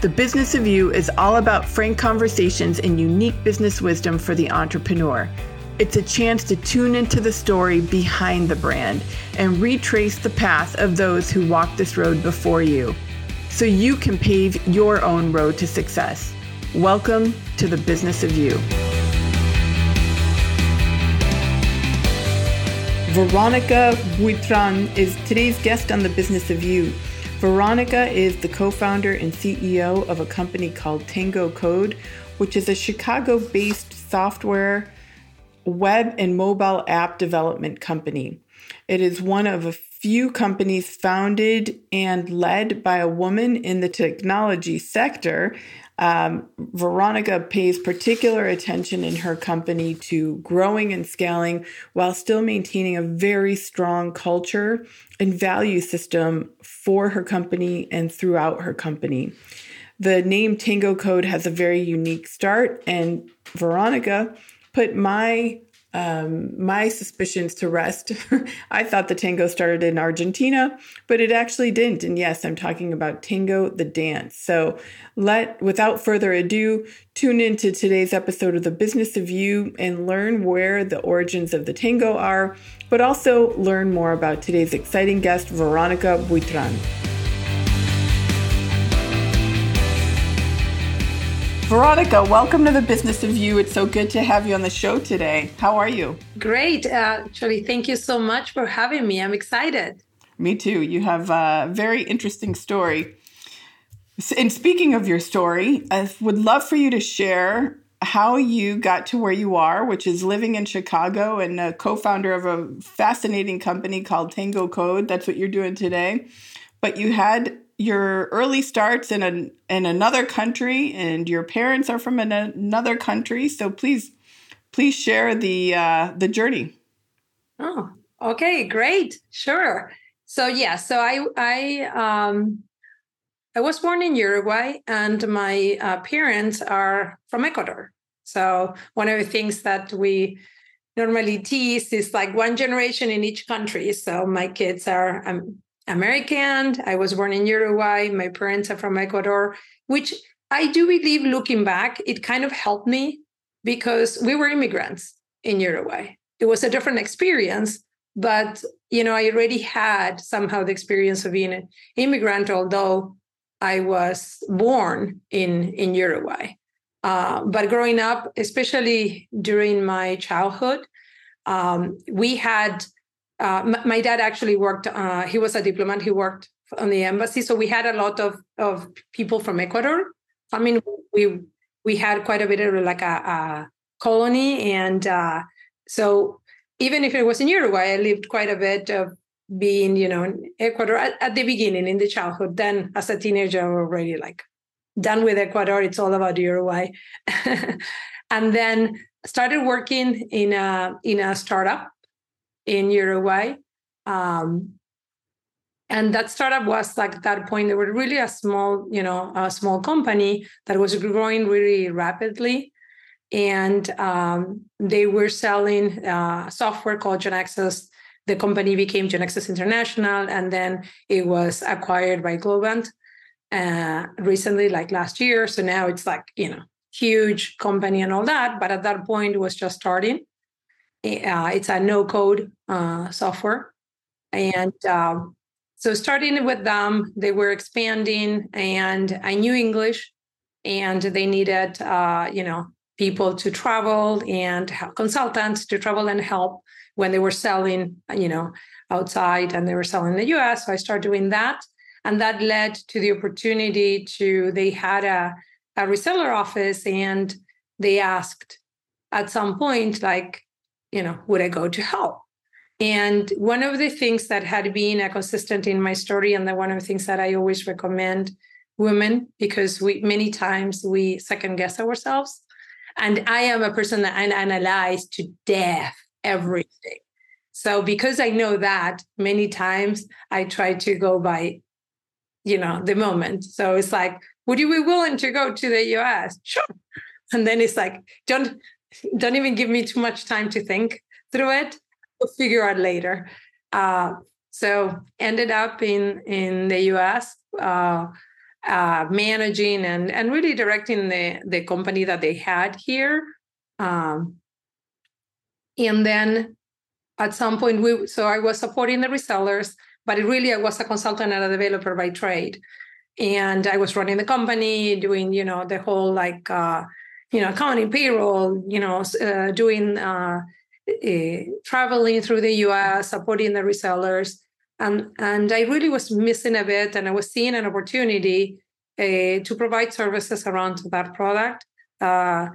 The Business of You is all about frank conversations and unique business wisdom for the entrepreneur. It's a chance to tune into the story behind the brand and retrace the path of those who walked this road before you so you can pave your own road to success. Welcome to the Business of You. Veronica Buitrón is today's guest on the Business of You. Veronica is the co founder and CEO of a company called Tango Code, which is a Chicago based software, web, and mobile app development company. It is one of a few companies founded and led by a woman in the technology sector um, Veronica pays particular attention in her company to growing and scaling while still maintaining a very strong culture and value system for her company and throughout her company. The name Tango Code has a very unique start, and Veronica put my um, my suspicions to rest. I thought the tango started in Argentina, but it actually didn't. And yes, I'm talking about tango, the dance. So let, without further ado, tune into today's episode of The Business of You and learn where the origins of the tango are, but also learn more about today's exciting guest, Veronica Buitrón. Veronica, welcome to the Business of You. It's so good to have you on the show today. How are you? Great. Uh, actually, thank you so much for having me. I'm excited. Me too. You have a very interesting story. And speaking of your story, I would love for you to share how you got to where you are, which is living in Chicago and a co founder of a fascinating company called Tango Code. That's what you're doing today. But you had your early starts in an in another country and your parents are from an, another country. So please please share the uh, the journey. Oh okay great. Sure. So yeah so i i um i was born in uruguay and my uh, parents are from ecuador. So one of the things that we normally tease is like one generation in each country. So my kids are um, American. I was born in Uruguay. My parents are from Ecuador, which I do believe looking back, it kind of helped me because we were immigrants in Uruguay. It was a different experience, but you know, I already had somehow the experience of being an immigrant, although I was born in in Uruguay. Uh, but growing up, especially during my childhood, um, we had uh, my dad actually worked, uh, he was a diplomat, he worked on the embassy. So we had a lot of, of people from Ecuador. I mean, we we had quite a bit of like a, a colony. And uh, so even if it was in Uruguay, I lived quite a bit of being, you know, in Ecuador at, at the beginning in the childhood. Then as a teenager, i already like done with Ecuador. It's all about Uruguay. and then started working in a in a startup in Uruguay. Um, and that startup was like at that point they were really a small you know a small company that was growing really rapidly. And um, they were selling uh, software called genexus the company became genexus international and then it was acquired by globant uh, recently like last year. So now it's like you know huge company and all that. But at that point it was just starting. Uh, it's a no code uh, software. And um, so starting with them, they were expanding and I knew English and they needed, uh, you know, people to travel and consultants to travel and help when they were selling, you know, outside and they were selling in the US. So I started doing that. And that led to the opportunity to, they had a, a reseller office and they asked at some point, like, you know, would I go to hell? And one of the things that had been a consistent in my story, and the one of the things that I always recommend women because we many times we second guess ourselves. And I am a person that I analyze to death everything. So because I know that many times I try to go by, you know, the moment. So it's like, would you be willing to go to the US? Sure. And then it's like, don't don't even give me too much time to think through it. We'll figure out later. Uh, so ended up in in the US, uh, uh, managing and and really directing the the company that they had here. Um, and then at some point we so I was supporting the resellers, but really I was a consultant and a developer by trade. And I was running the company, doing, you know, the whole like uh, you know, accounting, payroll, you know, uh, doing uh, uh, traveling through the U.S., supporting the resellers, and and I really was missing a bit, and I was seeing an opportunity uh, to provide services around that product. Uh,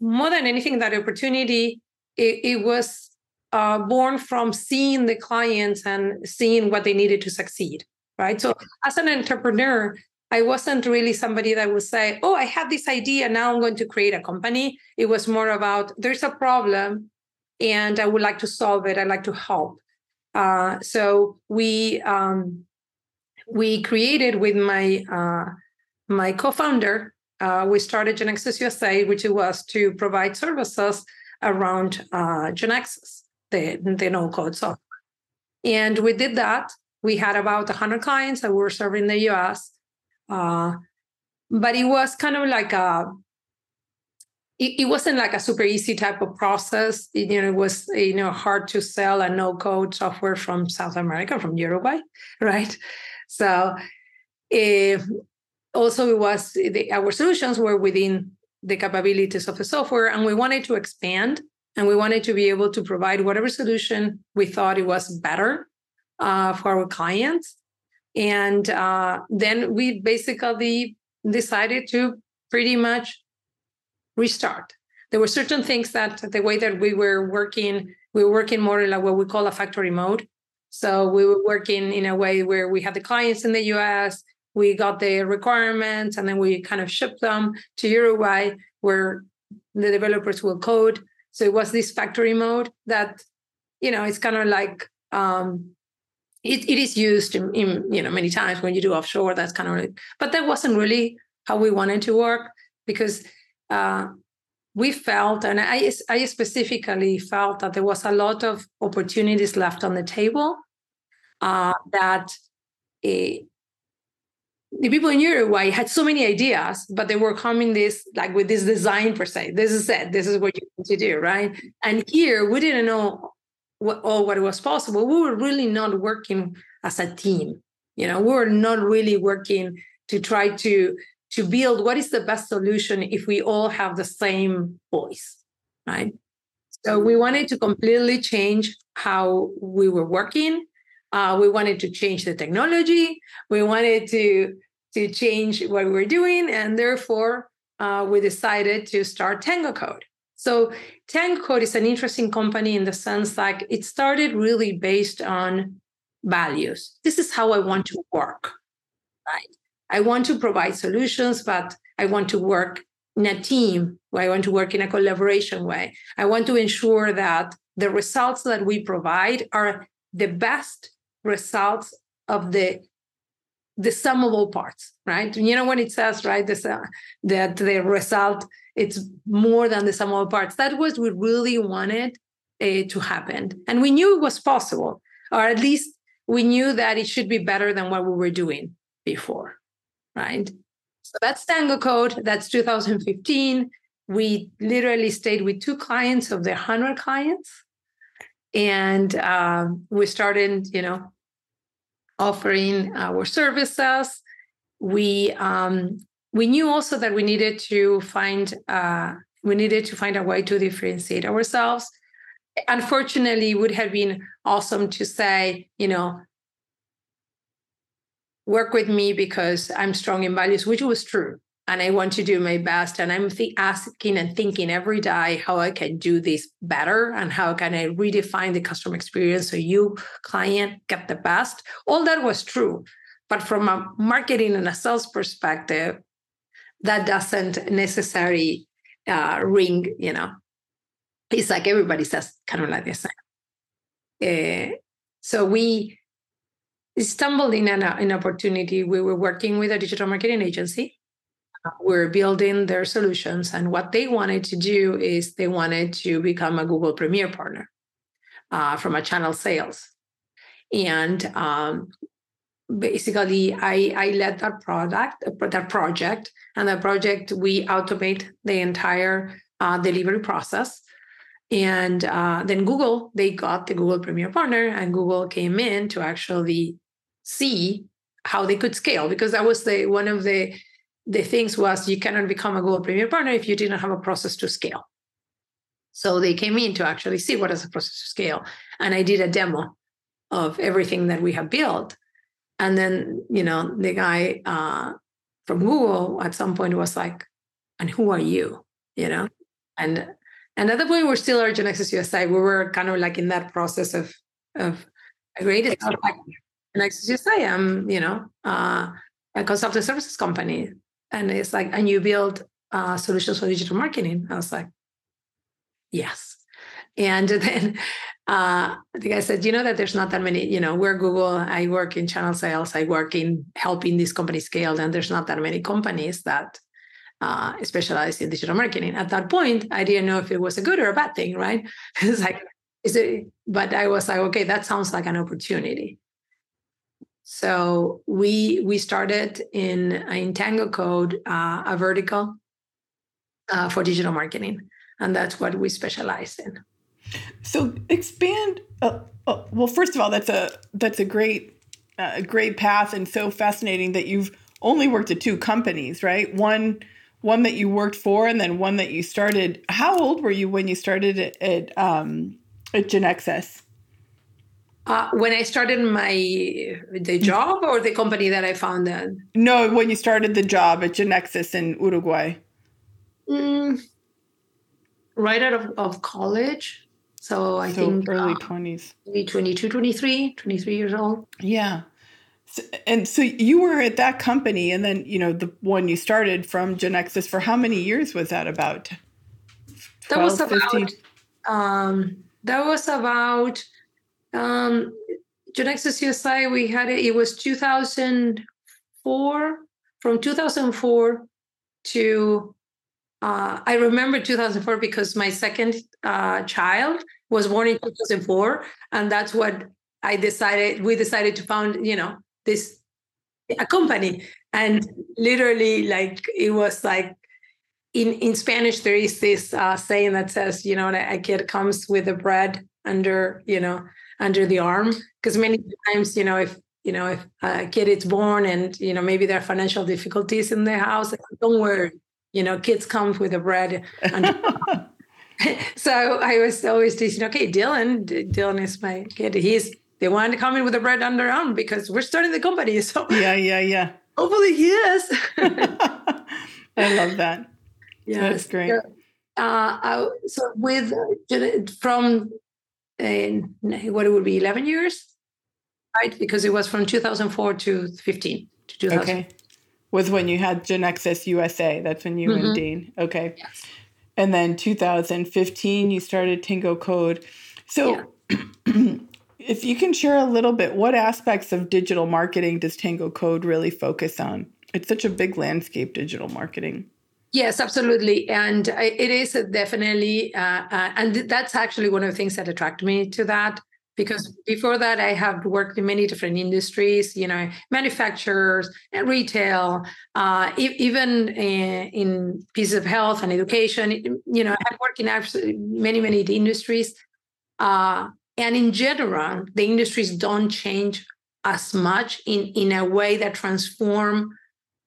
more than anything, that opportunity it, it was uh, born from seeing the clients and seeing what they needed to succeed. Right. So as an entrepreneur, I wasn't really somebody that would say, Oh, I have this idea. Now I'm going to create a company. It was more about there's a problem and I would like to solve it. I'd like to help. Uh, so we um, we created with my uh, my co-founder. Uh, we started GeneXus USA, which was to provide services around uh, GeneXus, the the no code software. And we did that. We had about 100 clients that we were serving in the US. Uh, but it was kind of like a it, it, wasn't like a super easy type of process. It, you know, it was you know hard to sell a no code software from South America, from Uruguay, right? So, if also it was the, our solutions were within the capabilities of the software, and we wanted to expand, and we wanted to be able to provide whatever solution we thought it was better uh, for our clients and uh, then we basically decided to pretty much restart. There were certain things that the way that we were working, we were working more like what we call a factory mode. So we were working in a way where we had the clients in the US, we got the requirements, and then we kind of shipped them to Uruguay where the developers will code. So it was this factory mode that, you know, it's kind of like um, it, it is used in, in, you know many times when you do offshore that's kind of like, but that wasn't really how we wanted to work because uh, we felt and I, I specifically felt that there was a lot of opportunities left on the table uh, that the people in Uruguay had so many ideas, but they were coming this like with this design per se. This is it. This is what you need to do, right? And here we didn't know what, all what was possible, we were really not working as a team. You know, we were not really working to try to to build what is the best solution if we all have the same voice, right? So we wanted to completely change how we were working. Uh, we wanted to change the technology. We wanted to to change what we were doing, and therefore uh, we decided to start Tango Code. So Tango Code is an interesting company in the sense like it started really based on values. This is how I want to work, right? I want to provide solutions, but I want to work in a team. I want to work in a collaboration way. I want to ensure that the results that we provide are the best results of the the sum of all parts, right? You know when it says right this, uh, that the result it's more than the sum of all parts. That was what we really wanted uh, to happen, and we knew it was possible, or at least we knew that it should be better than what we were doing before, right? So that's Tango Code. That's 2015. We literally stayed with two clients of the 100 clients. And uh, we started, you know, offering our services. We um, we knew also that we needed to find uh, we needed to find a way to differentiate ourselves. Unfortunately, it would have been awesome to say, you know, work with me because I'm strong in values, which was true. And I want to do my best. And I'm th- asking and thinking every day how I can do this better and how can I redefine the customer experience so you, client, get the best. All that was true. but from a marketing and a sales perspective, that doesn't necessarily uh, ring, you know. It's like everybody says kind of like the same. Uh, so we stumbled in an, an opportunity. We were working with a digital marketing agency. Uh, we're building their solutions, and what they wanted to do is they wanted to become a Google Premier partner uh, from a channel sales. And um, basically I, I led that product, that project, and that project we automate the entire uh, delivery process. And uh, then Google, they got the Google Premier Partner, and Google came in to actually see how they could scale because that was the one of the the things was you cannot become a Google Premier Partner if you didn't have a process to scale. So they came in to actually see what is the process to scale, and I did a demo of everything that we have built and then, you know, the guy uh, from Google at some point was like, and who are you? You know? And and at that point we're still GeneXus USA. We were kind of like in that process of of created like Access USA. I'm, you know, uh, a consulting services company. And it's like, and you build uh, solutions for digital marketing. I was like, yes. And then uh, the guy said, you know that there's not that many, you know, we're Google, I work in channel sales, I work in helping these companies scale, and there's not that many companies that uh, specialize in digital marketing. At that point, I didn't know if it was a good or a bad thing, right? it's like, is it, but I was like, okay, that sounds like an opportunity. So we we started in in Tango Code uh, a vertical uh, for digital marketing, and that's what we specialize in. So expand. Uh, uh, well, first of all, that's a that's a great uh, great path and so fascinating that you've only worked at two companies, right? One one that you worked for, and then one that you started. How old were you when you started at at, um, at Genexus? Uh, when I started my the job or the company that I founded? No, when you started the job at Genexus in Uruguay. Mm, right out of, of college. So I so think early uh, 20s. Maybe 22, 23, 23 years old. Yeah. So, and so you were at that company and then, you know, the one you started from Genexus for how many years was that about? 12, that was about um that was about um Genexus USA we had it it was 2004 from 2004 to uh, I remember 2004 because my second uh, child was born in 2004, and that's what I decided. We decided to found, you know, this a company, and literally, like it was like in in Spanish there is this uh, saying that says, you know, a kid comes with the bread under, you know, under the arm, because many times, you know, if you know if a kid is born and you know maybe there are financial difficulties in the house, don't worry you know, kids come with the bread. And so I was always teaching, okay, Dylan, Dylan is my kid. He's the one to come in with the bread under arm because we're starting the company. So yeah, yeah, yeah. Hopefully he is. I love that. Yeah, that's great. So, uh, I, so with from uh, what it would be 11 years, right? Because it was from 2004 to 15 to 2000. Okay was when you had Genexus USA. That's when you mm-hmm. and Dean. Okay. Yes. And then 2015, you started Tango Code. So, yeah. if you can share a little bit, what aspects of digital marketing does Tango Code really focus on? It's such a big landscape, digital marketing. Yes, absolutely, and it is definitely, uh, uh, and that's actually one of the things that attracted me to that because before that i have worked in many different industries you know manufacturers and retail uh, even in, in pieces of health and education you know i've worked in many many industries uh, and in general the industries don't change as much in, in a way that transform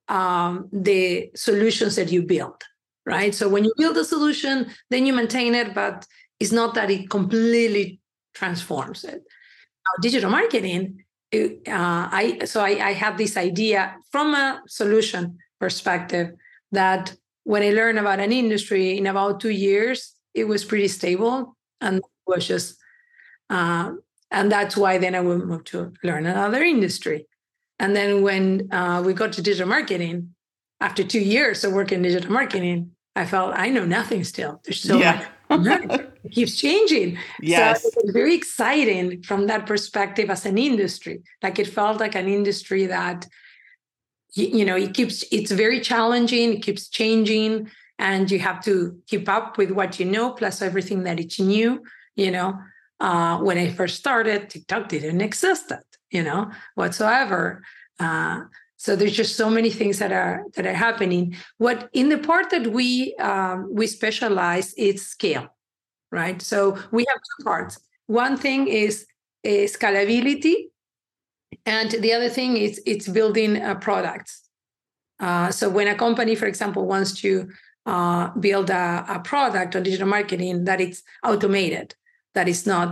um, the solutions that you build right so when you build a solution then you maintain it but it's not that it completely transforms it. Now, digital marketing, uh, I so I, I have this idea from a solution perspective that when I learned about an industry in about two years, it was pretty stable and was just, uh, and that's why then I would move to learn another industry. And then when uh, we got to digital marketing, after two years of working in digital marketing, I felt I know nothing still. There's so yeah. much. it keeps changing. Yes. So it was very exciting from that perspective as an industry. Like it felt like an industry that you know it keeps it's very challenging it keeps changing and you have to keep up with what you know plus everything that it's new you know uh, when i first started tiktok didn't exist you know whatsoever. Uh, so there's just so many things that are that are happening. What in the part that we um, we specialize is scale right? So we have two parts. One thing is uh, scalability and the other thing is it's building a product. uh, so when a company for example wants to uh, build a, a, product on digital marketing that it's automated, that it's not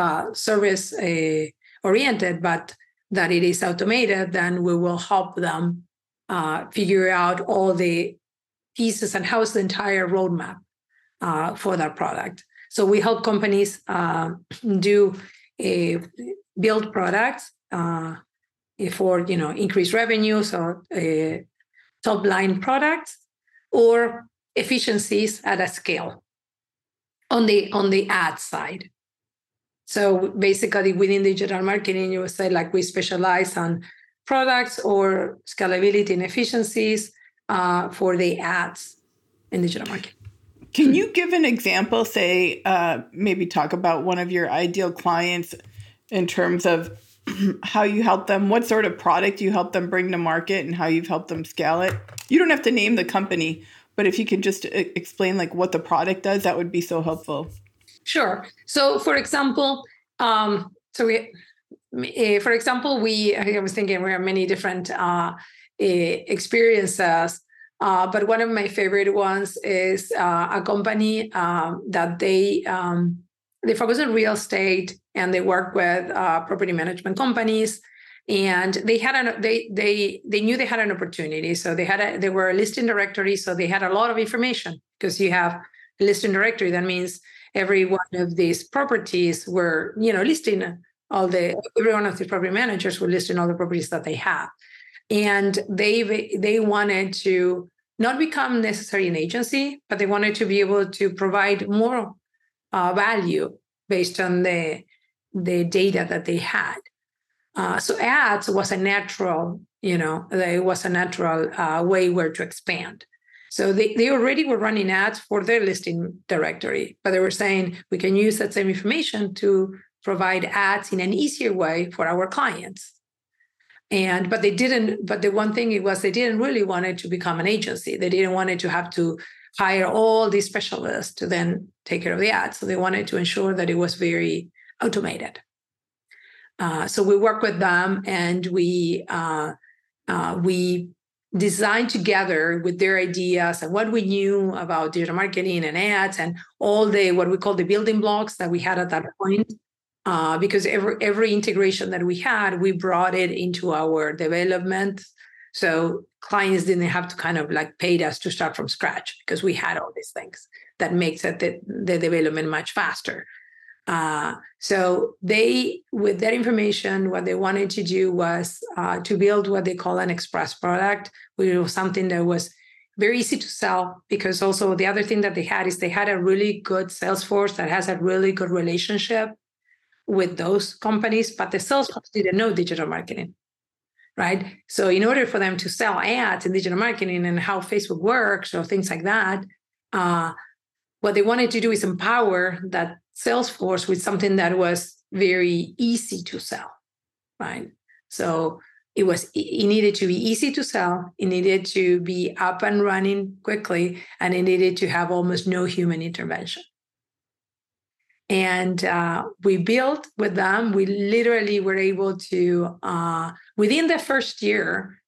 uh, service uh, oriented, but that it is automated, then we will help them uh, figure out all the pieces and how's the entire roadmap uh, for that product. So we help companies uh, do a build products for you know increased revenues or top line products or efficiencies at a scale on the on the ad side so basically within digital marketing you would say like we specialize on products or scalability and efficiencies uh, for the ads in digital marketing can you give an example say uh, maybe talk about one of your ideal clients in terms of how you help them, what sort of product you help them bring to market, and how you've helped them scale it. You don't have to name the company, but if you could just explain like what the product does, that would be so helpful. Sure. So, for example, um, so we, uh, for example, we I was thinking we have many different uh, eh, experiences. Uh, but one of my favorite ones is uh, a company um, that they um, they focus on real estate and they work with uh, property management companies and they had an they they they knew they had an opportunity so they had a they were a listing directory so they had a lot of information because you have a listing directory that means every one of these properties were you know listing all the every one of the property managers were listing all the properties that they have and they they wanted to not become necessarily an agency but they wanted to be able to provide more uh, value based on the the data that they had. Uh, so ads was a natural, you know, it was a natural uh, way where to expand. So they, they already were running ads for their listing directory, but they were saying we can use that same information to provide ads in an easier way for our clients. And but they didn't, but the one thing it was they didn't really want it to become an agency. They didn't want it to have to hire all these specialists to then take care of the ads. So they wanted to ensure that it was very automated. Uh, so we work with them and we uh, uh, we designed together with their ideas and what we knew about digital marketing and ads and all the what we call the building blocks that we had at that point. Uh, because every every integration that we had, we brought it into our development. So clients didn't have to kind of like pay us to start from scratch because we had all these things that makes it the, the development much faster. Uh, so they, with that information, what they wanted to do was uh, to build what they call an express product, which was something that was very easy to sell. Because also the other thing that they had is they had a really good sales force that has a really good relationship with those companies, but the sales force didn't know digital marketing. Right. So, in order for them to sell ads in digital marketing and how Facebook works or things like that, uh, what they wanted to do is empower that sales force with something that was very easy to sell, right? So it was it needed to be easy to sell, it needed to be up and running quickly, and it needed to have almost no human intervention. And uh, we built with them. We literally were able to uh, within the first year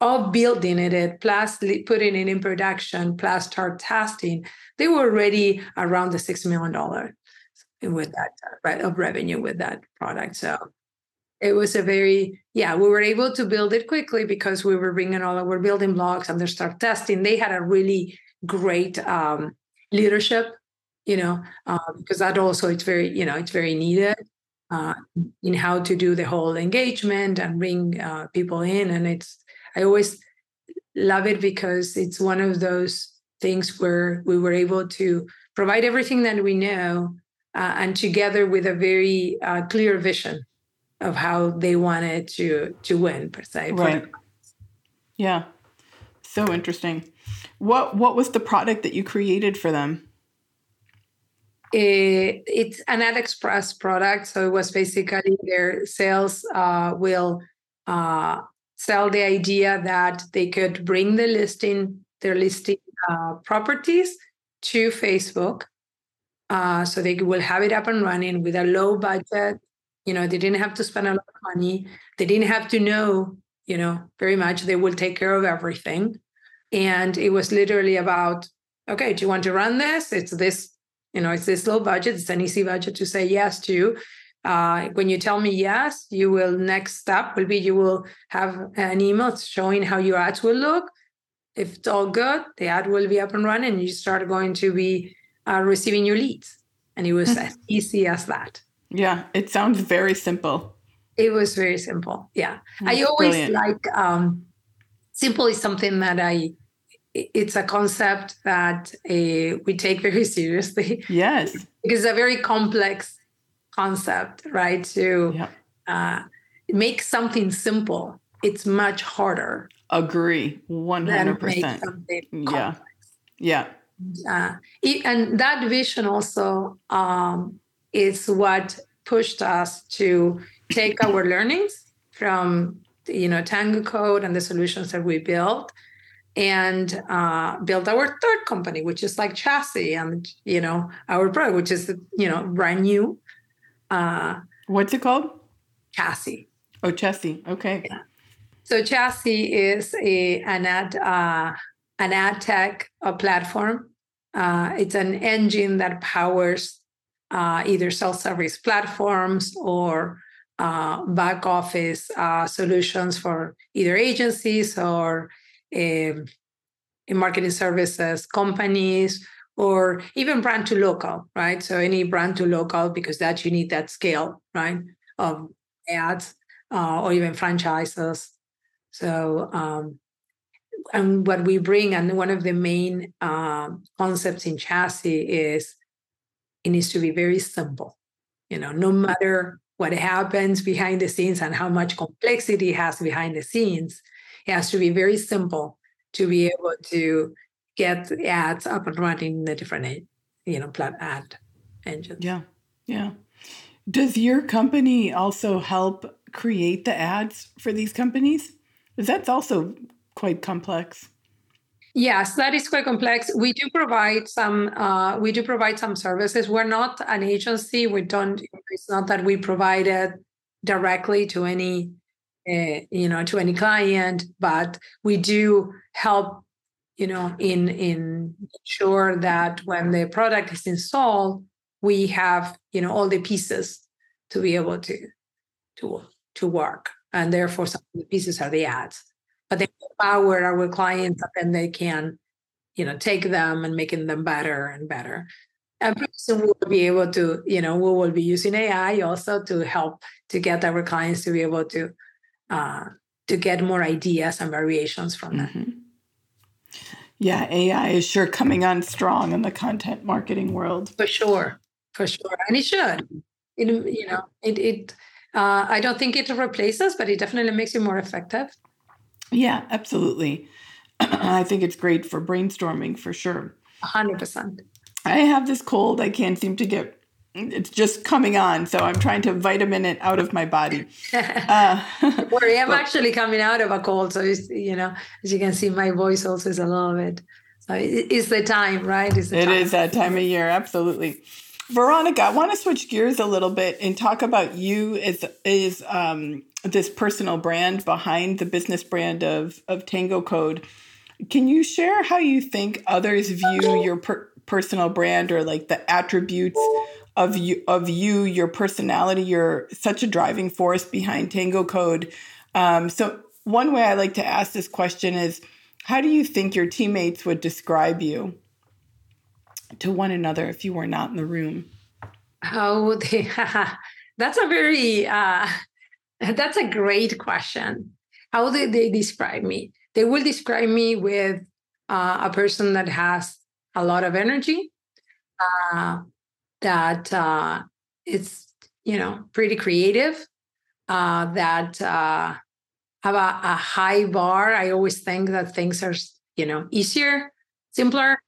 of building it, plus putting it in production, plus start testing, they were already around the six million dollar with that right of revenue with that product. So it was a very yeah we were able to build it quickly because we were bringing all our building blocks and they start testing. They had a really great um, leadership, you know, uh, because that also it's very you know it's very needed. uh, in how to do the whole engagement and bring uh, people in. And it's I always love it because it's one of those things where we were able to provide everything that we know uh, and together with a very uh, clear vision of how they wanted to to win per se. Right. Yeah. So interesting. What what was the product that you created for them? It, it's an ad express product, so it was basically their sales uh, will uh, sell the idea that they could bring the listing, their listing uh, properties to Facebook, uh, so they will have it up and running with a low budget. You know, they didn't have to spend a lot of money. They didn't have to know, you know, very much. They will take care of everything. And it was literally about, okay, do you want to run this? It's this, you know, it's this low budget. It's an easy budget to say yes to. Uh, when you tell me yes, you will next step will be you will have an email showing how your ads will look. If it's all good, the ad will be up and running. You start going to be uh, receiving your leads. And it was as easy as that. Yeah, it sounds very simple. It was very simple. Yeah. That's I always brilliant. like um, simple is something that I it's a concept that uh, we take very seriously. Yes. because it's a very complex concept, right? To yeah. uh, make something simple, it's much harder. Agree. 100%. Yeah. Yeah. Uh, and that vision also um, is what pushed us to take our learnings from you know Tango Code and the solutions that we built and uh, build our third company, which is like Chassis, and you know our product, which is you know brand new. Uh, What's it called? Chassis. Oh, Chassis. Okay. Yeah. So Chassis is a an ad uh, an ad tech a platform. Uh, it's an engine that powers uh, either self-service platforms or uh, back office uh, solutions for either agencies or um, in marketing services companies or even brand to local right? So any brand to local because that you need that scale right of ads uh, or even franchises. So um, and what we bring and one of the main um, concepts in chassis is it needs to be very simple you know no matter what happens behind the scenes and how much complexity has behind the scenes. It has to be very simple to be able to get ads up and running in the different, you know, plat ad engines. Yeah, yeah. Does your company also help create the ads for these companies? That's also quite complex. Yes, that is quite complex. We do provide some. Uh, we do provide some services. We're not an agency. We don't. It's not that we provide it directly to any, uh, you know, to any client, but we do help, you know, in in ensure that when the product is installed, we have, you know, all the pieces to be able to to to work, and therefore some of the pieces are the ads but they empower our clients and they can, you know, take them and making them better and better. And pretty soon we'll be able to, you know, we will be using AI also to help to get our clients to be able to uh, to get more ideas and variations from that. Mm-hmm. Yeah, AI is sure coming on strong in the content marketing world. For sure, for sure, and it should. It, you know, it it. Uh, I don't think it replaces, but it definitely makes you more effective. Yeah, absolutely. I think it's great for brainstorming for sure. 100%. I have this cold. I can't seem to get it's just coming on, so I'm trying to vitamin it out of my body. Uh, worry, I'm but, actually coming out of a cold, so you know, as you can see, my voice also is a little bit. So it's the time, right? It's it time. is that time of year, absolutely. Veronica, I want to switch gears a little bit and talk about you as is um, this personal brand behind the business brand of of Tango Code. Can you share how you think others view your per- personal brand or like the attributes of you of you, your personality? You're such a driving force behind Tango Code. Um, so one way I like to ask this question is, how do you think your teammates would describe you to one another if you were not in the room? Oh, they? that's a very uh, that's a great question. How do they describe me? They will describe me with uh, a person that has a lot of energy, uh, that uh, it's you know pretty creative, uh, that uh, have a, a high bar. I always think that things are you know easier, simpler,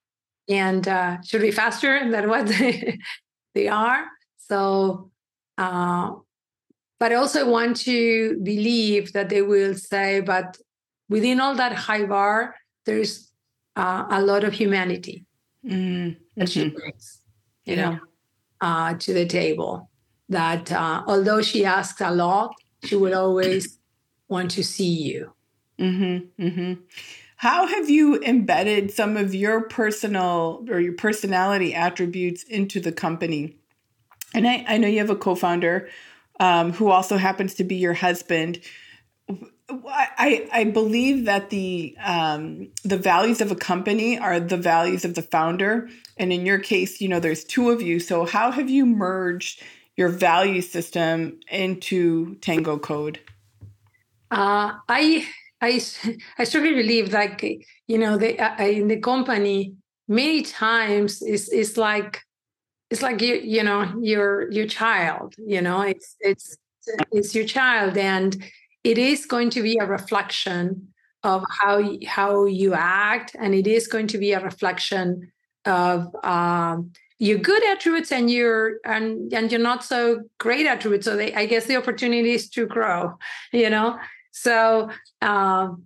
and uh, should be faster than what they, are. So, uh, but I also want to believe that they will say, but within all that high bar, there's uh, a lot of humanity mm-hmm. that she brings, you yeah. know, uh, to the table. That uh, although she asks a lot, she will always want to see you. Mm-hmm. Mm-hmm. How have you embedded some of your personal or your personality attributes into the company? And I, I know you have a co founder um, who also happens to be your husband. I, I believe that the um, the values of a company are the values of the founder, and in your case, you know, there's two of you. So how have you merged your value system into Tango Code? Uh, I I I strongly believe like you know the uh, in the company many times it's it's like it's like you you know your your child you know it's it's it's your child and it is going to be a reflection of how how you act and it is going to be a reflection of um, your good attributes and your and and your not so great attributes. So they, i guess the opportunity is to grow you know? So um,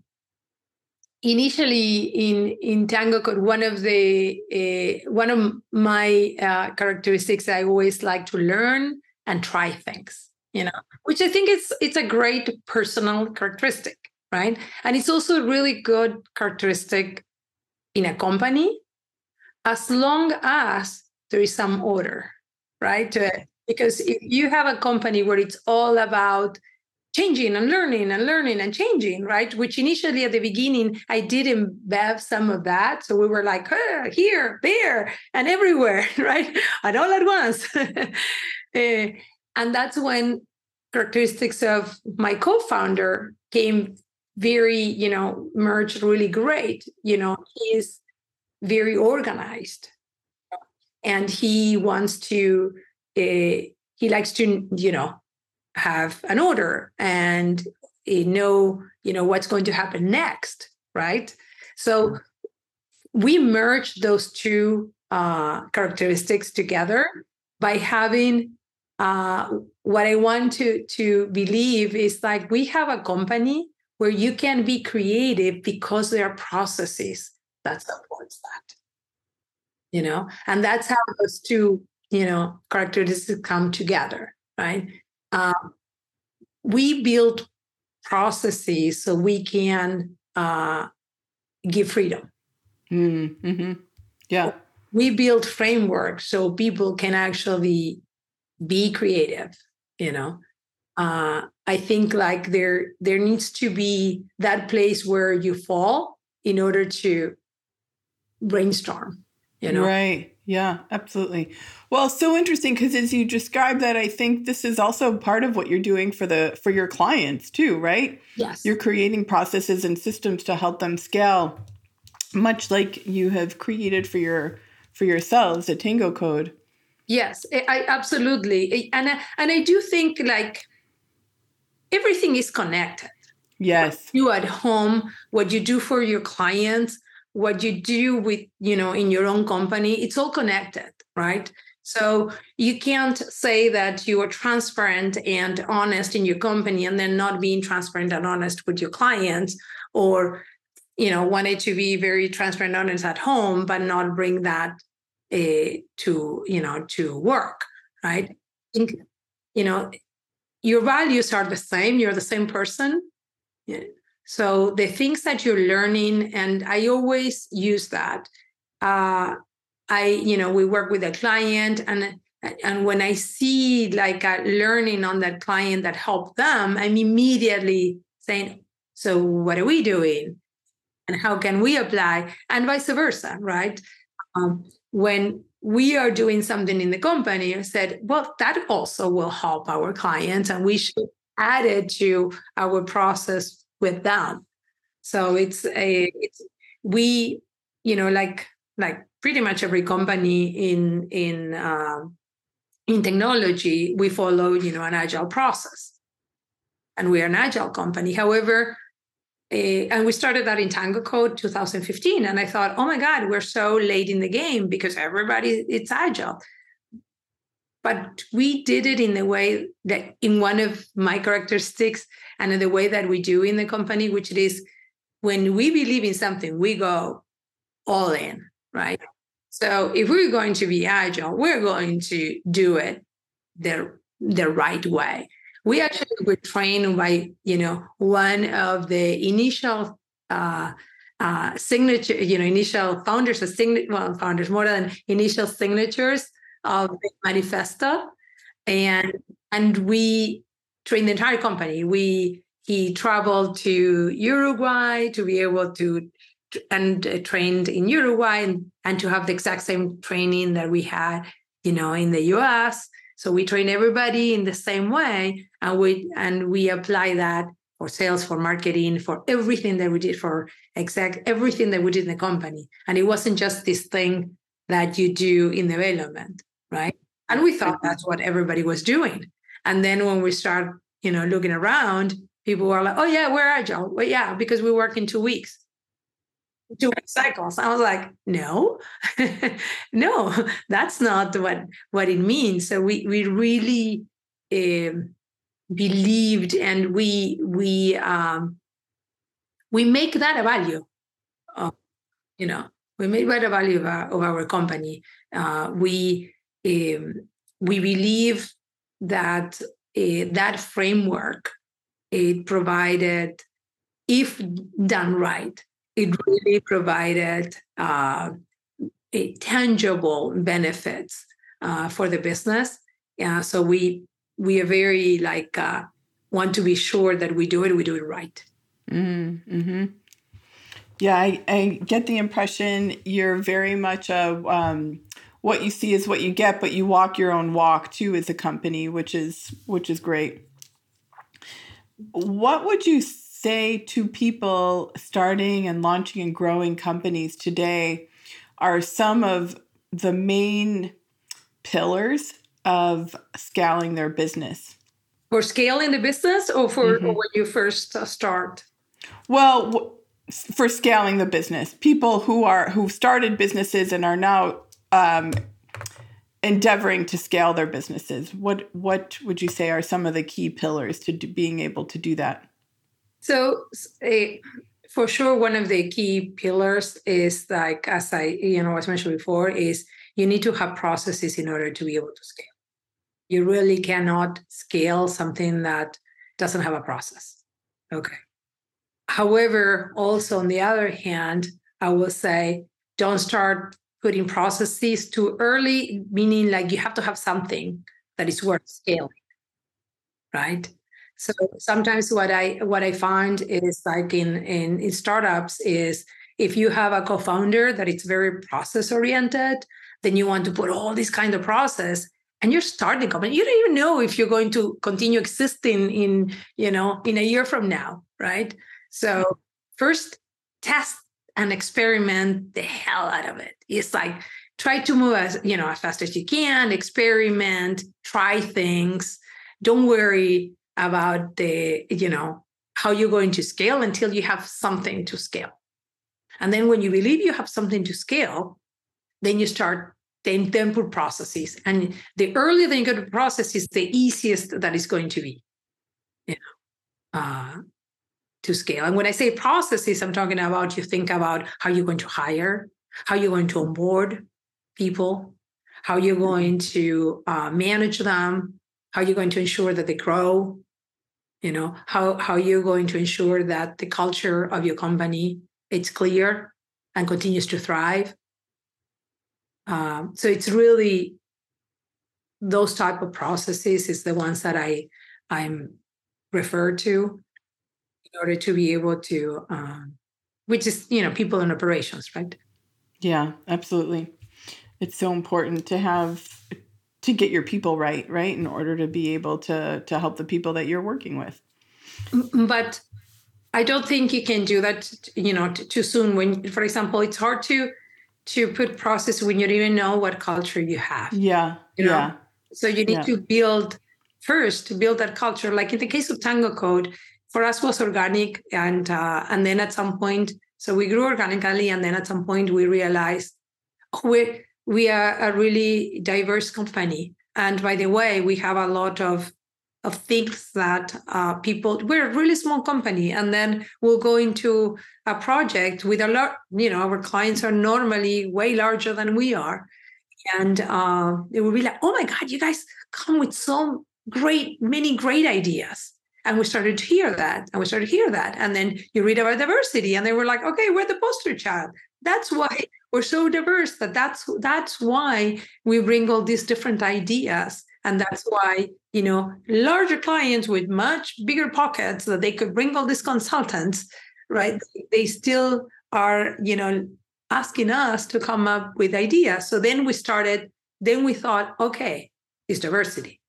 initially in in Tango Code, one of the uh, one of my uh, characteristics I always like to learn and try things. You know, which I think it's it's a great personal characteristic, right? And it's also a really good characteristic in a company, as long as there is some order, right? Because if you have a company where it's all about changing and learning and learning and changing, right? Which initially at the beginning, I did embed some of that. So we were like, here, there, and everywhere, right? And all at once. uh, and that's when characteristics of my co-founder came very, you know, merged really great. You know, he's very organized and he wants to, uh, he likes to, you know, have an order and know you know what's going to happen next right? So we merge those two uh, characteristics together by having uh, what i want to to believe is like we have a company where you can be creative because there are processes that supports that you know? And that's how those two you know characteristics come together right um, we build processes so we can uh, give freedom. Mm-hmm. Yeah. We build frameworks so people can actually be creative, you know. Uh, I think like there there needs to be that place where you fall in order to brainstorm, you know. Right. Yeah, absolutely. Well, so interesting because as you describe that, I think this is also part of what you're doing for the for your clients too, right? Yes. You're creating processes and systems to help them scale, much like you have created for your for yourselves at Tango Code. Yes, I absolutely, and I, and I do think like everything is connected. Yes. You at home, what you do for your clients, what you do with you know in your own company it's all connected right? So you can't say that you are transparent and honest in your company and then not being transparent and honest with your clients or you know wanted to be very transparent and honest at home but not bring that uh, to you know to work right? I think you know your values are the same. You're the same person so the things that you're learning, and I always use that. Uh, I, you know, we work with a client, and and when I see like a learning on that client that helped them, I'm immediately saying, "So what are we doing, and how can we apply?" And vice versa, right? Um, when we are doing something in the company I said, well, that also will help our clients and we should add it to our process with them. So it's a it's we, you know, like like pretty much every company in in uh, in technology, we follow, you know, an agile process. And we're an agile company. However, uh, and we started that in Tango Code 2015. And I thought, oh my God, we're so late in the game because everybody it's agile. But we did it in the way that in one of my characteristics and in the way that we do in the company, which it is when we believe in something, we go all in, right? So if we're going to be agile, we're going to do it the, the right way we actually were trained by you know one of the initial uh, uh, signature you know initial founders of sign well founders more than initial signatures of the manifesto. And and we trained the entire company. We he traveled to uruguay to be able to and uh, trained in uruguay and, and to have the exact same training that we had you know in the us so we train everybody in the same way, and we and we apply that for sales, for marketing, for everything that we did, for exact everything that we did in the company. And it wasn't just this thing that you do in development, right? And we thought that's what everybody was doing. And then when we start, you know, looking around, people were like, "Oh yeah, we're agile." Well, yeah, because we work in two weeks two week cycles. I was like, no, no, that's not what what it means. So we we really uh, believed, and we we um, we make that a value. Of, you know, we make that a value of our, of our company. Uh, we um, we believe that uh, that framework it provided, if done right, it really provided uh, a tangible benefits uh, for the business. Yeah, so we we are very like uh, want to be sure that we do it, we do it right. Mm-hmm. Yeah, I, I get the impression you're very much a um, what you see is what you get, but you walk your own walk too as a company, which is which is great. What would you say to people starting and launching and growing companies today are some of the main pillars of scaling their business? For scaling the business or for mm-hmm. when you first uh, start? Well, for scaling the business, people who are who started businesses and are now um, endeavoring to scale their businesses. What what would you say are some of the key pillars to do, being able to do that? So, for sure, one of the key pillars is like, as I you know was mentioned before, is you need to have processes in order to be able to scale. You really cannot scale something that doesn't have a process. Okay. However, also on the other hand, I will say don't start putting processes too early, meaning like you have to have something that is worth scaling, right? So sometimes what I what I find is like in, in in, startups is if you have a co-founder that it's very process oriented, then you want to put all this kind of process and you're starting company. You don't even know if you're going to continue existing in, you know, in a year from now, right? So first test and experiment the hell out of it. It's like try to move as you know as fast as you can, experiment, try things. Don't worry about the you know how you're going to scale until you have something to scale and then when you believe you have something to scale then you start then then put processes and the earlier you go to processes the easiest that is going to be you know uh, to scale. And when i say processes i'm talking about you think about how you're going to hire how you're going to onboard people how you're going to uh, manage them how you're going to ensure that they grow you know how how you're going to ensure that the culture of your company it's clear and continues to thrive. Um, so it's really those type of processes is the ones that i i'm referred to in order to be able to um, which is you know people in operations right yeah absolutely it's so important to have to get your people right, right, in order to be able to to help the people that you're working with. But I don't think you can do that, you know, t- too soon. When, for example, it's hard to to put process when you don't even know what culture you have. Yeah, you know? yeah. So you need yeah. to build first to build that culture. Like in the case of TangoCode, for us was organic, and uh, and then at some point, so we grew organically, and then at some point we realized oh, we we are a really diverse company. And by the way, we have a lot of of things that uh, people we're a really small company and then we'll go into a project with a lot you know our clients are normally way larger than we are and uh, it will be like oh my god you guys come with so great many great ideas and we started to hear that and we started to hear that. And then you read about diversity and they were like okay we're the poster child. That's why we're so diverse that that's that's why we bring all these different ideas. And that's why you know larger clients with much bigger pockets that they could bring all these consultants right? They still are you know asking us to come up with ideas. So then we started then we thought okay it's diversity.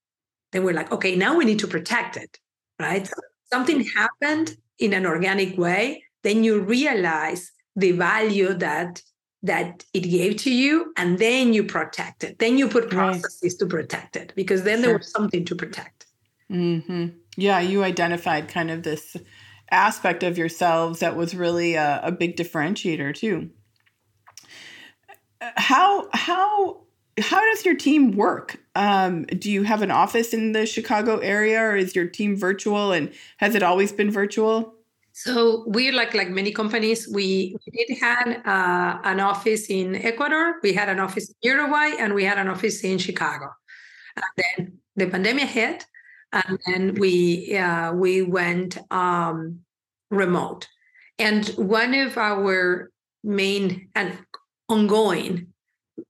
Then we're like okay now we need to protect it right something happened in an organic way then you realize the value that that it gave to you and then you protect it then you put processes right. to protect it because then sure. there was something to protect mm-hmm. yeah you identified kind of this aspect of yourselves that was really a, a big differentiator too how how how does your team work um, do you have an office in the chicago area or is your team virtual and has it always been virtual so we're like like many companies. We, we did have uh, an office in Ecuador, we had an office in Uruguay, and we had an office in Chicago. And then the pandemic hit, and then we uh, we went um, remote. And one of our main and ongoing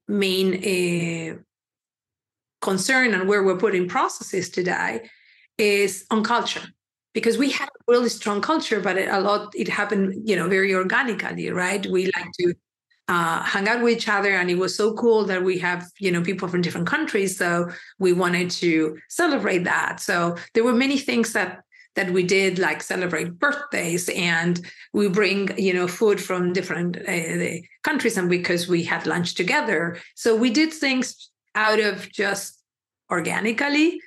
main uh, concern and where we're putting processes today is on culture because we have a really strong culture, but a lot it happened, you know, very organically, right? We like to uh, hang out with each other, and it was so cool that we have, you know, people from different countries. So we wanted to celebrate that. So there were many things that that we did, like celebrate birthdays, and we bring, you know, food from different uh, countries, and because we had lunch together, so we did things out of just organically.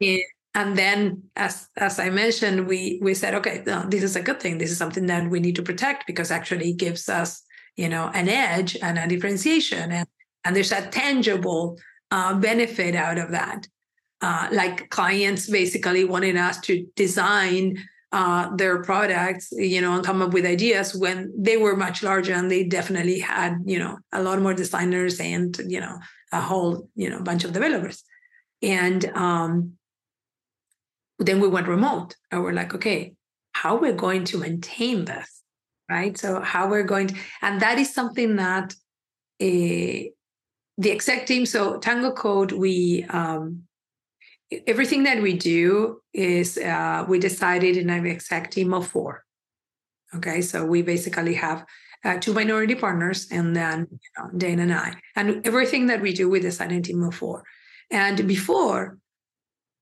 And then as as i mentioned we we said okay no, this is a good thing. This is something that we need to protect because actually it gives us you know an edge and a differentiation. And and there's a tangible uh, benefit out of that uh, like clients basically wanting us to design uh, their products you know and come up with ideas when they were much larger and they definitely had you know a lot more designers and you know a whole you know bunch of developers and um, then we went remote and we're like, okay, how we're going to maintain this, right? So how we're going to, and that is something that uh, the exec team, so TangoCode, we um, everything that we do is uh, we decided in an exec team of four. Okay, so we basically have uh, two minority partners and then you know, Dane and I, and everything that we do, we decide in a team of four. And before,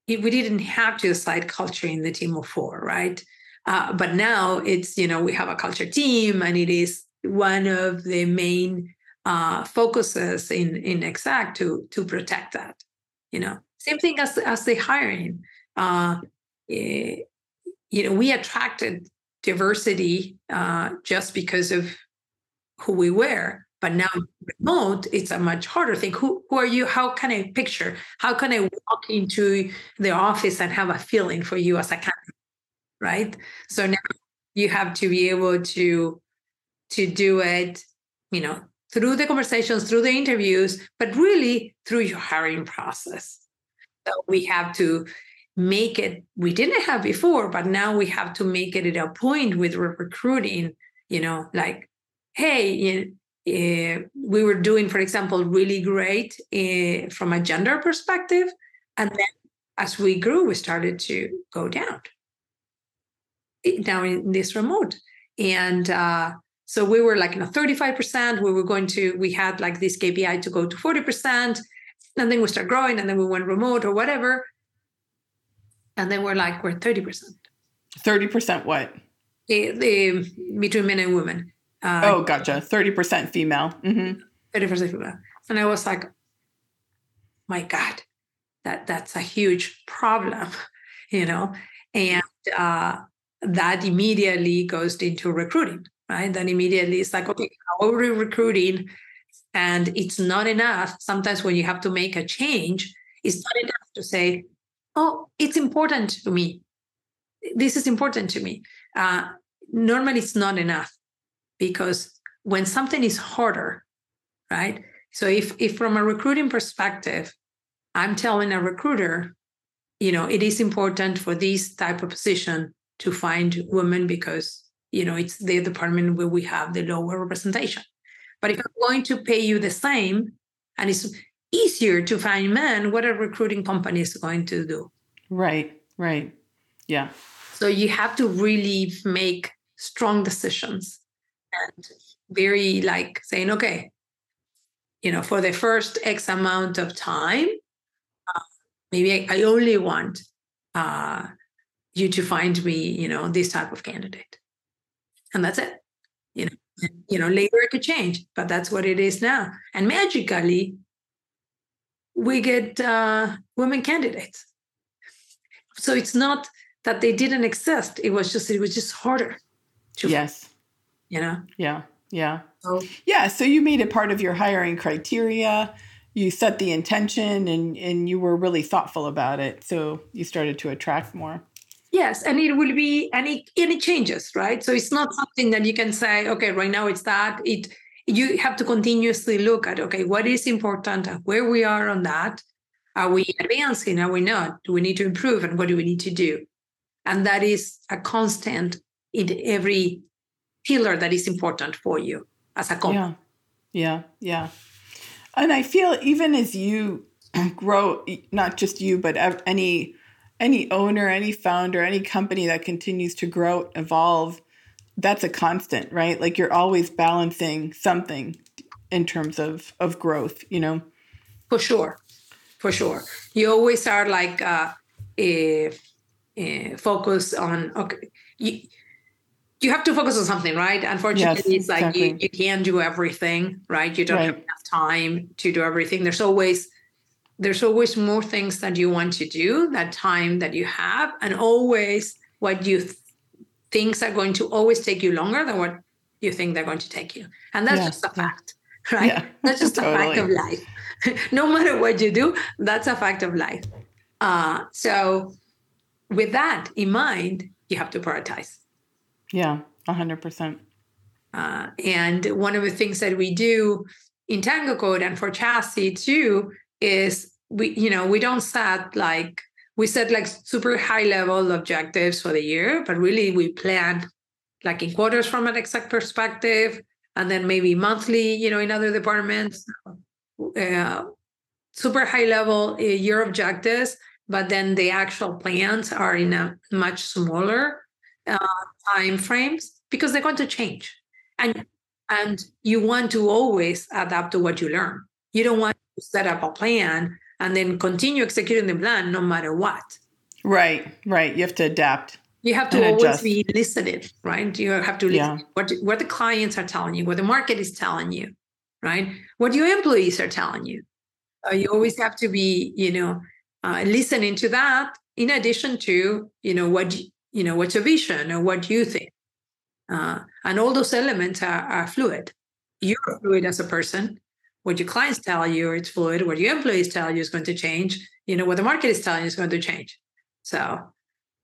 we didn't have to decide culture in the team of four, right? Uh, but now it's, you know, we have a culture team and it is one of the main uh, focuses in, in Exact to, to protect that, you know. Same thing as, as the hiring. Uh, eh, you know, we attracted diversity uh, just because of who we were. But now remote, it's a much harder thing. Who, who are you? How can I picture? How can I walk into the office and have a feeling for you as a candidate? Right. So now you have to be able to to do it, you know, through the conversations, through the interviews, but really through your hiring process. So we have to make it we didn't have before but now we have to make it at a point with recruiting you know like hey you uh, we were doing, for example, really great uh, from a gender perspective. And then as we grew, we started to go down now in this remote. And uh, So we were like, you know, 35%. We were going to, we had like this KPI to go to 40%. And then we start growing and then we went remote or whatever. And then we're like, we're 30%. 30% what? The, the between men and women. Uh, oh, gotcha. 30% female. Mm-hmm. 30% female. And I was like, my God, that that's a huge problem, you know? And uh, that immediately goes into recruiting, right? Then immediately it's like, okay, how are we recruiting? And it's not enough. Sometimes when you have to make a change, it's not enough to say, oh, it's important to me. This is important to me. Uh, normally, it's not enough because when something is harder, right? So if if from a recruiting perspective, I'm telling a recruiter, you know, it is important for this type of position to find women because you know it's the department where we have the lower representation. But if I'm going to pay you the same, and it's easier to find men, what a recruiting company is going to do? Right, right, yeah. So you have to really make strong decisions and very like saying, okay, you know, for the first X amount of time, uh, maybe I, I, only want uh, you to find me, you know, this type of candidate, and that's it. You know, you know, later it could change, but that's what it is now. And magically, we get uh, women candidates. So it's not that they didn't exist; it was just it was just harder. To yes. You know. Yeah. Yeah. So, yeah. So you made it part of your hiring criteria. You set the intention and, and you were really thoughtful about it. So you started to attract more. Yes. And it will be, and it, it changes, right? So it's not something that you can say, okay, right now it's that. It, you have to continuously look at, okay, what is important, where we are on that. Are we advancing? Are we not? Do we need to improve? And what do we need to do? And that is a constant in every pillar that is important for you as a company. Yeah, yeah, yeah. And I feel even as you grow, not just you, but any any owner, any founder, any company that continues to grow, evolve, that's a constant, right? Like you're always balancing something in terms of of growth, you know. For sure, for sure. You always are like uh, a, a focus on okay. You, you have to focus on something, right? Unfortunately, yes, it's like exactly. you, you can't do everything, right? You don't right. have enough time to do everything. There's always there's always more things that you want to do, that time that you have, and always what you th- things are going to always take you longer than what you think they're going to take you. And that's yeah. just a fact, right? Yeah. That's just totally. a fact of life. no matter what you do, that's a fact of life. Uh, so with that in mind, you have to prioritize. Yeah, 100%. Uh, and one of the things that we do in TangoCode and for Chassis too is we, you know, we don't set like, we set like super high level objectives for the year, but really we plan like in quarters from an exact perspective and then maybe monthly, you know, in other departments. Uh, super high level uh, year objectives, but then the actual plans are in a much smaller uh, time frames because they're going to change and and you want to always adapt to what you learn you don't want set up a plan and then continue executing the plan no matter what. Right right. You have to adapt you have to always adjust. be listening right? You have to listen. Yeah. what what the clients are telling you what the market is telling you right? What your employees are telling you. Uh, you always have to be you know uh, listening to that in addition to you know what you know what's your vision or what you think. Uh, and all those elements are, are fluid. You're fluid as a person what your clients tell you or it's fluid what your employees tell you is going to change you know what the market is telling you is going to change. So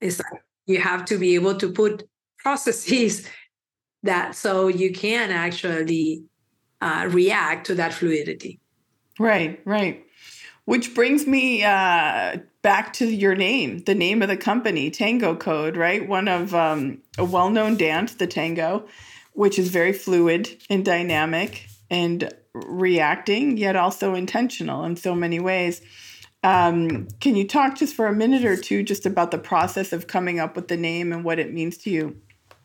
it's like you have to be able to put processes that so you can actually uh, react to that fluidity. Right right. Which brings me uh, back to your name, the name of the company, TangoCode, right? One of um, a well known dance, the tango, which is very fluid and dynamic and reacting, yet also intentional in so many ways. Um, can you talk just for a minute or two just about the process of coming up with the name and what it means to you?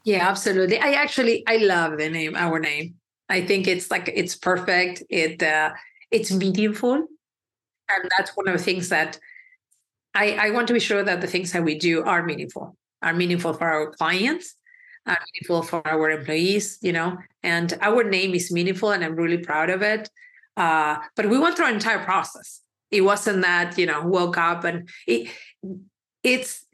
Yeah, absolutely. I actually I love the name, our name. I think it's like it's perfect. It uh, it's meaningful, and that's one of the things that I I want to be sure that the things that we do are meaningful, are meaningful for our clients, are meaningful for our employees. You know, and our name is meaningful, and I'm really proud of it. Uh, but we went through an entire process. It wasn't that you know woke up and it, it's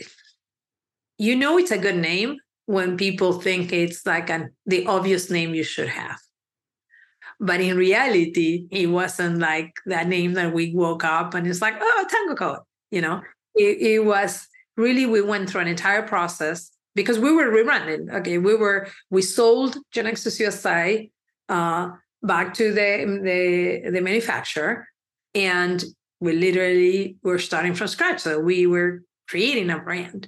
you know it's a good name when people think it's like an the obvious name you should have but in reality it wasn't like that name that we woke up and it's like oh TangoCode you know it, it was really we went through an entire process because we were rebranding okay we were we sold GeneXus usa uh, back to the, the the manufacturer and we literally were starting from scratch so we were creating a brand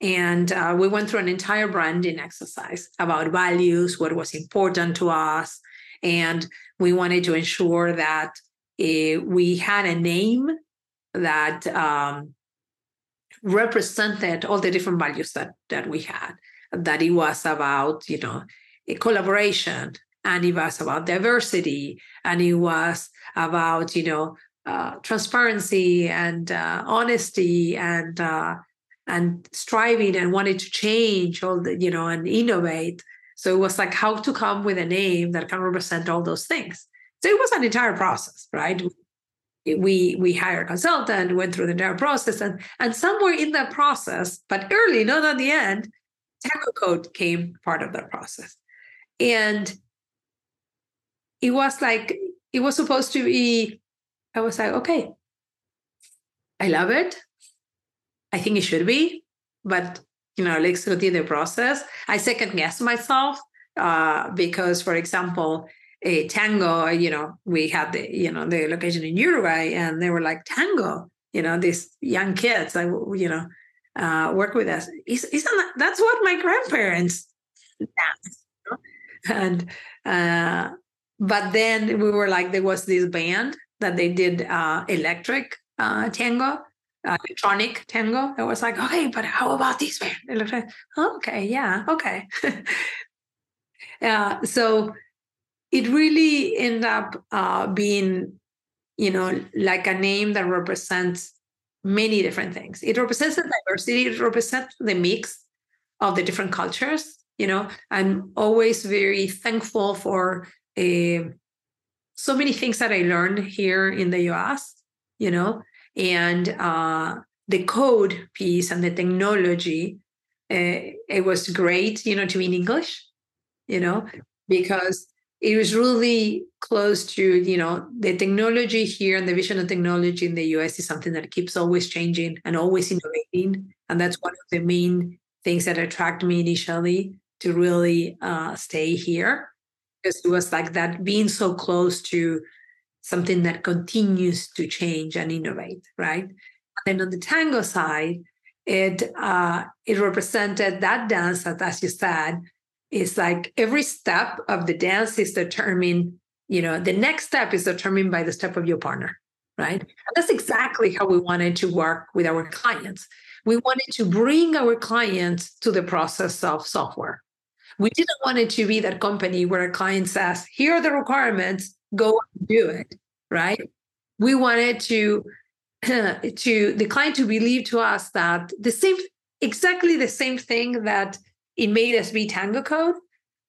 and uh, we went through an entire branding exercise about values, what was important to us. And we wanted to ensure that uh, we had a name that um, represented all the different values that, that we had, that it was about, you know, collaboration, and it was about diversity, and it was about, you know, uh, transparency and uh, honesty and uh, and striving and wanted to change all the, you know, and innovate. So it was like how to come with a name that can represent all those things. So it was an entire process, right? We we hired a consultant, went through the entire process, and and somewhere in that process, but early, not at the end, TangoCode came part of that process, and it was like it was supposed to be. I was like, okay, I love it. I think it should be, but you know, go through the process. I second guess myself uh, because, for example, a tango, you know, we had the, you know, the location in Uruguay and they were like, tango, you know, these young kids that, you know, uh, work with us. Isn't that, that's what my grandparents dance. And, uh, but then we were like, there was this band that they did uh, electric uh, tango electronic tango. It was like, okay, but how about this band? Okay, yeah, okay. uh, so it really ended up uh, being, you know, like a name that represents many different things. It represents the diversity. It represents the mix of the different cultures. You know, I'm always very thankful for uh, so many things that I learned here in the US. You know, and uh, the code piece and the technology uh, it was great you know to be in english you know because it was really close to you know the technology here and the vision of technology in the us is something that keeps always changing and always innovating and that's one of the main things that attracted me initially to really uh, stay here because it was like that being so close to something that continues to change and innovate, right? And on the tango side, it uh, it represented that dance that, as you said, is like every step of the dance is determined. You know, the next step is determined by the step of your partner, right? And that's exactly how we wanted to work with our clients. We wanted to bring our clients to the process of software. We didn't want it to be that company where a client says, "Here are the requirements go do it, right? We wanted to to the client to believe to us that the same exactly the same thing that it made us be TangoCode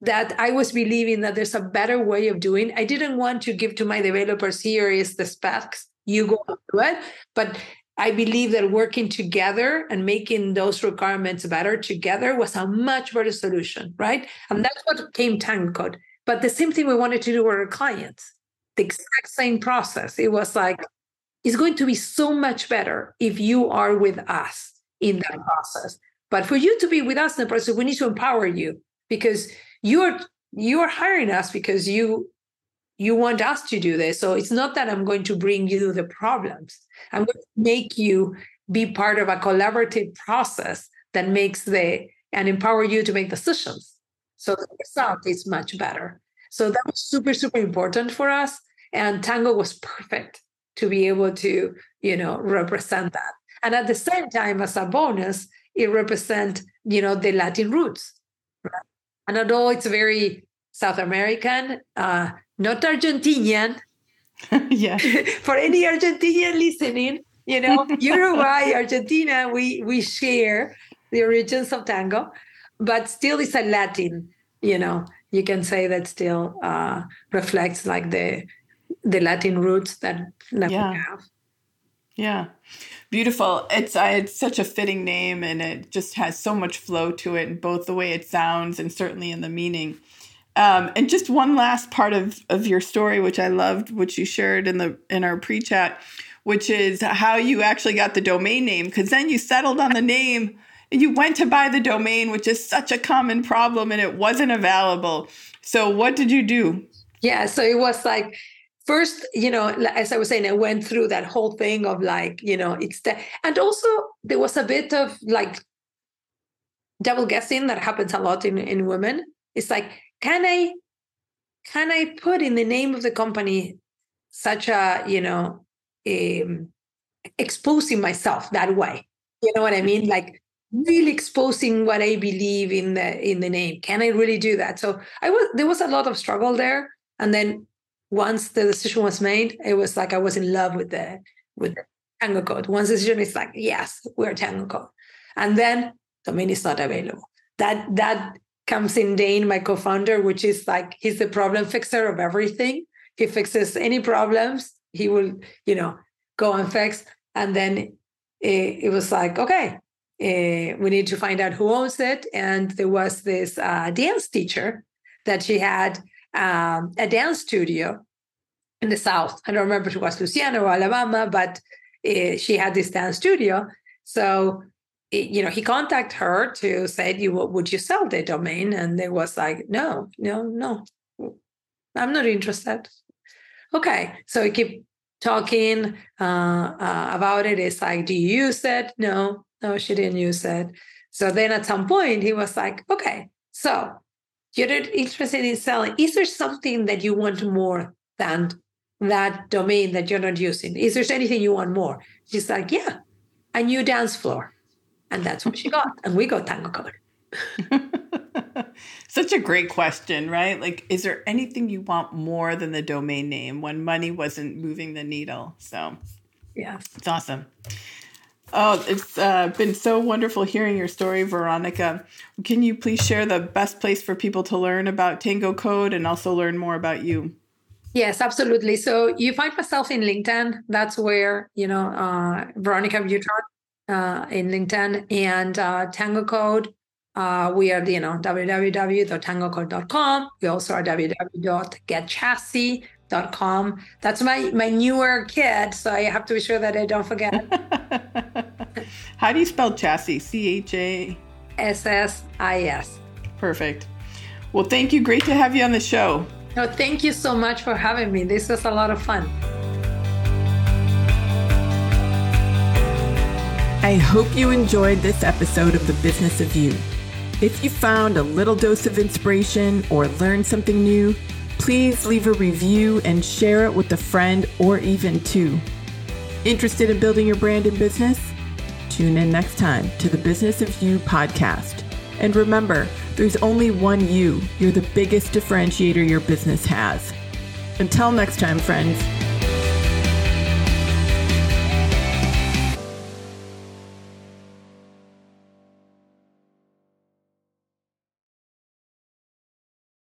that I was believing that there's a better way of doing. I didn't want to give to my developers here is the specs, you go do it. But I believe that working together and making those requirements better together was a much better solution, right? And that's what came TangoCode. But the same thing we wanted to do with our clients the exact same process. It was like, it's going to be so much better if you are with us in that process. But for you to be with us in the process, we need to empower you because you're you're hiring us because you you want us to do this. So it's not that I'm going to bring you the problems. I'm going to make you be part of a collaborative process that makes the and empower you to make decisions. So the result is much better. So that was super, super important for us. And tango was perfect to be able to, you know, represent that. And at the same time, as a bonus, it represent, you know, the Latin roots. Right? And although it's very South American, uh, not Argentinian. yeah. For any Argentinian listening, you know, Uruguay, Argentina, we we share the origins of tango, but still it's a Latin, you know, you can say that still uh, reflects like the the Latin roots that, that yeah. we have. Yeah. Beautiful. It's it's such a fitting name and it just has so much flow to it in both the way it sounds and certainly in the meaning. Um, and just one last part of, of your story, which I loved, which you shared in the in our pre-chat, which is how you actually got the domain name, because then you settled on the name and you went to buy the domain, which is such a common problem, and it wasn't available. So what did you do? Yeah, so it was like first, you know, as I was saying, I went through that whole thing of like, you know, it's the, and also there was a bit of like double guessing that happens a lot in, in women. It's like, can I, can I put in the name of the company such a, you know, um, exposing myself that way? You know what I mean? Like really exposing what I believe in the in the name. Can I really do that? So I was there was a lot of struggle there, and then once the decision was made, it was like I was in love with the with TangoCode. Once the decision is like, yes, we're TangoCode. And then domain is not available. That that comes in Dane, my co-founder, which is like he's the problem fixer of everything. He fixes any problems, he will, you know, go and fix. And then it, it was like, okay, uh, we need to find out who owns it. And there was this uh, dance teacher that she had um, a dance studio in the South. I don't remember if it was Louisiana or Alabama, but uh, she had this dance studio. So, it, you know, he contacted her to say, "You would you sell the domain?" And they was like, "No, no, no, I'm not interested." Okay, so we keep talking uh, uh, about it. It's like, "Do you use it?" No, no, she didn't use it. So then at some point he was like, "Okay, so you're not interested in selling. Is there something that you want more than that domain that you're not using? Is there anything you want more? She's like, yeah, a new dance floor. And that's what she got. And we got TangoCode. Such a great question, right? Like, is there anything you want more than the domain name when money wasn't moving the needle? So, yeah, it's awesome. Oh, it's uh, been so wonderful hearing your story, Veronica. Can you please share the best place for people to learn about TangoCode and also learn more about you? Yes, absolutely. So you find myself in LinkedIn. That's where, you know, uh, Veronica Buitrón uh, in LinkedIn and uh, Tango Code. Uh, we are, you know, www.tangocode.com. We also are www.getchassis.com com. That's my my newer kid, so I have to be sure that I don't forget. How do you spell chassis? C H A S S I S. Perfect. Well, thank you. Great to have you on the show. No, thank you so much for having me. This was a lot of fun. I hope you enjoyed this episode of The Business of You. If you found a little dose of inspiration or learned something new, Please leave a review and share it with a friend or even two. Interested in building your brand and business? Tune in next time to the Business of You podcast. And remember, there's only one you. You're the biggest differentiator your business has. Until next time, friends.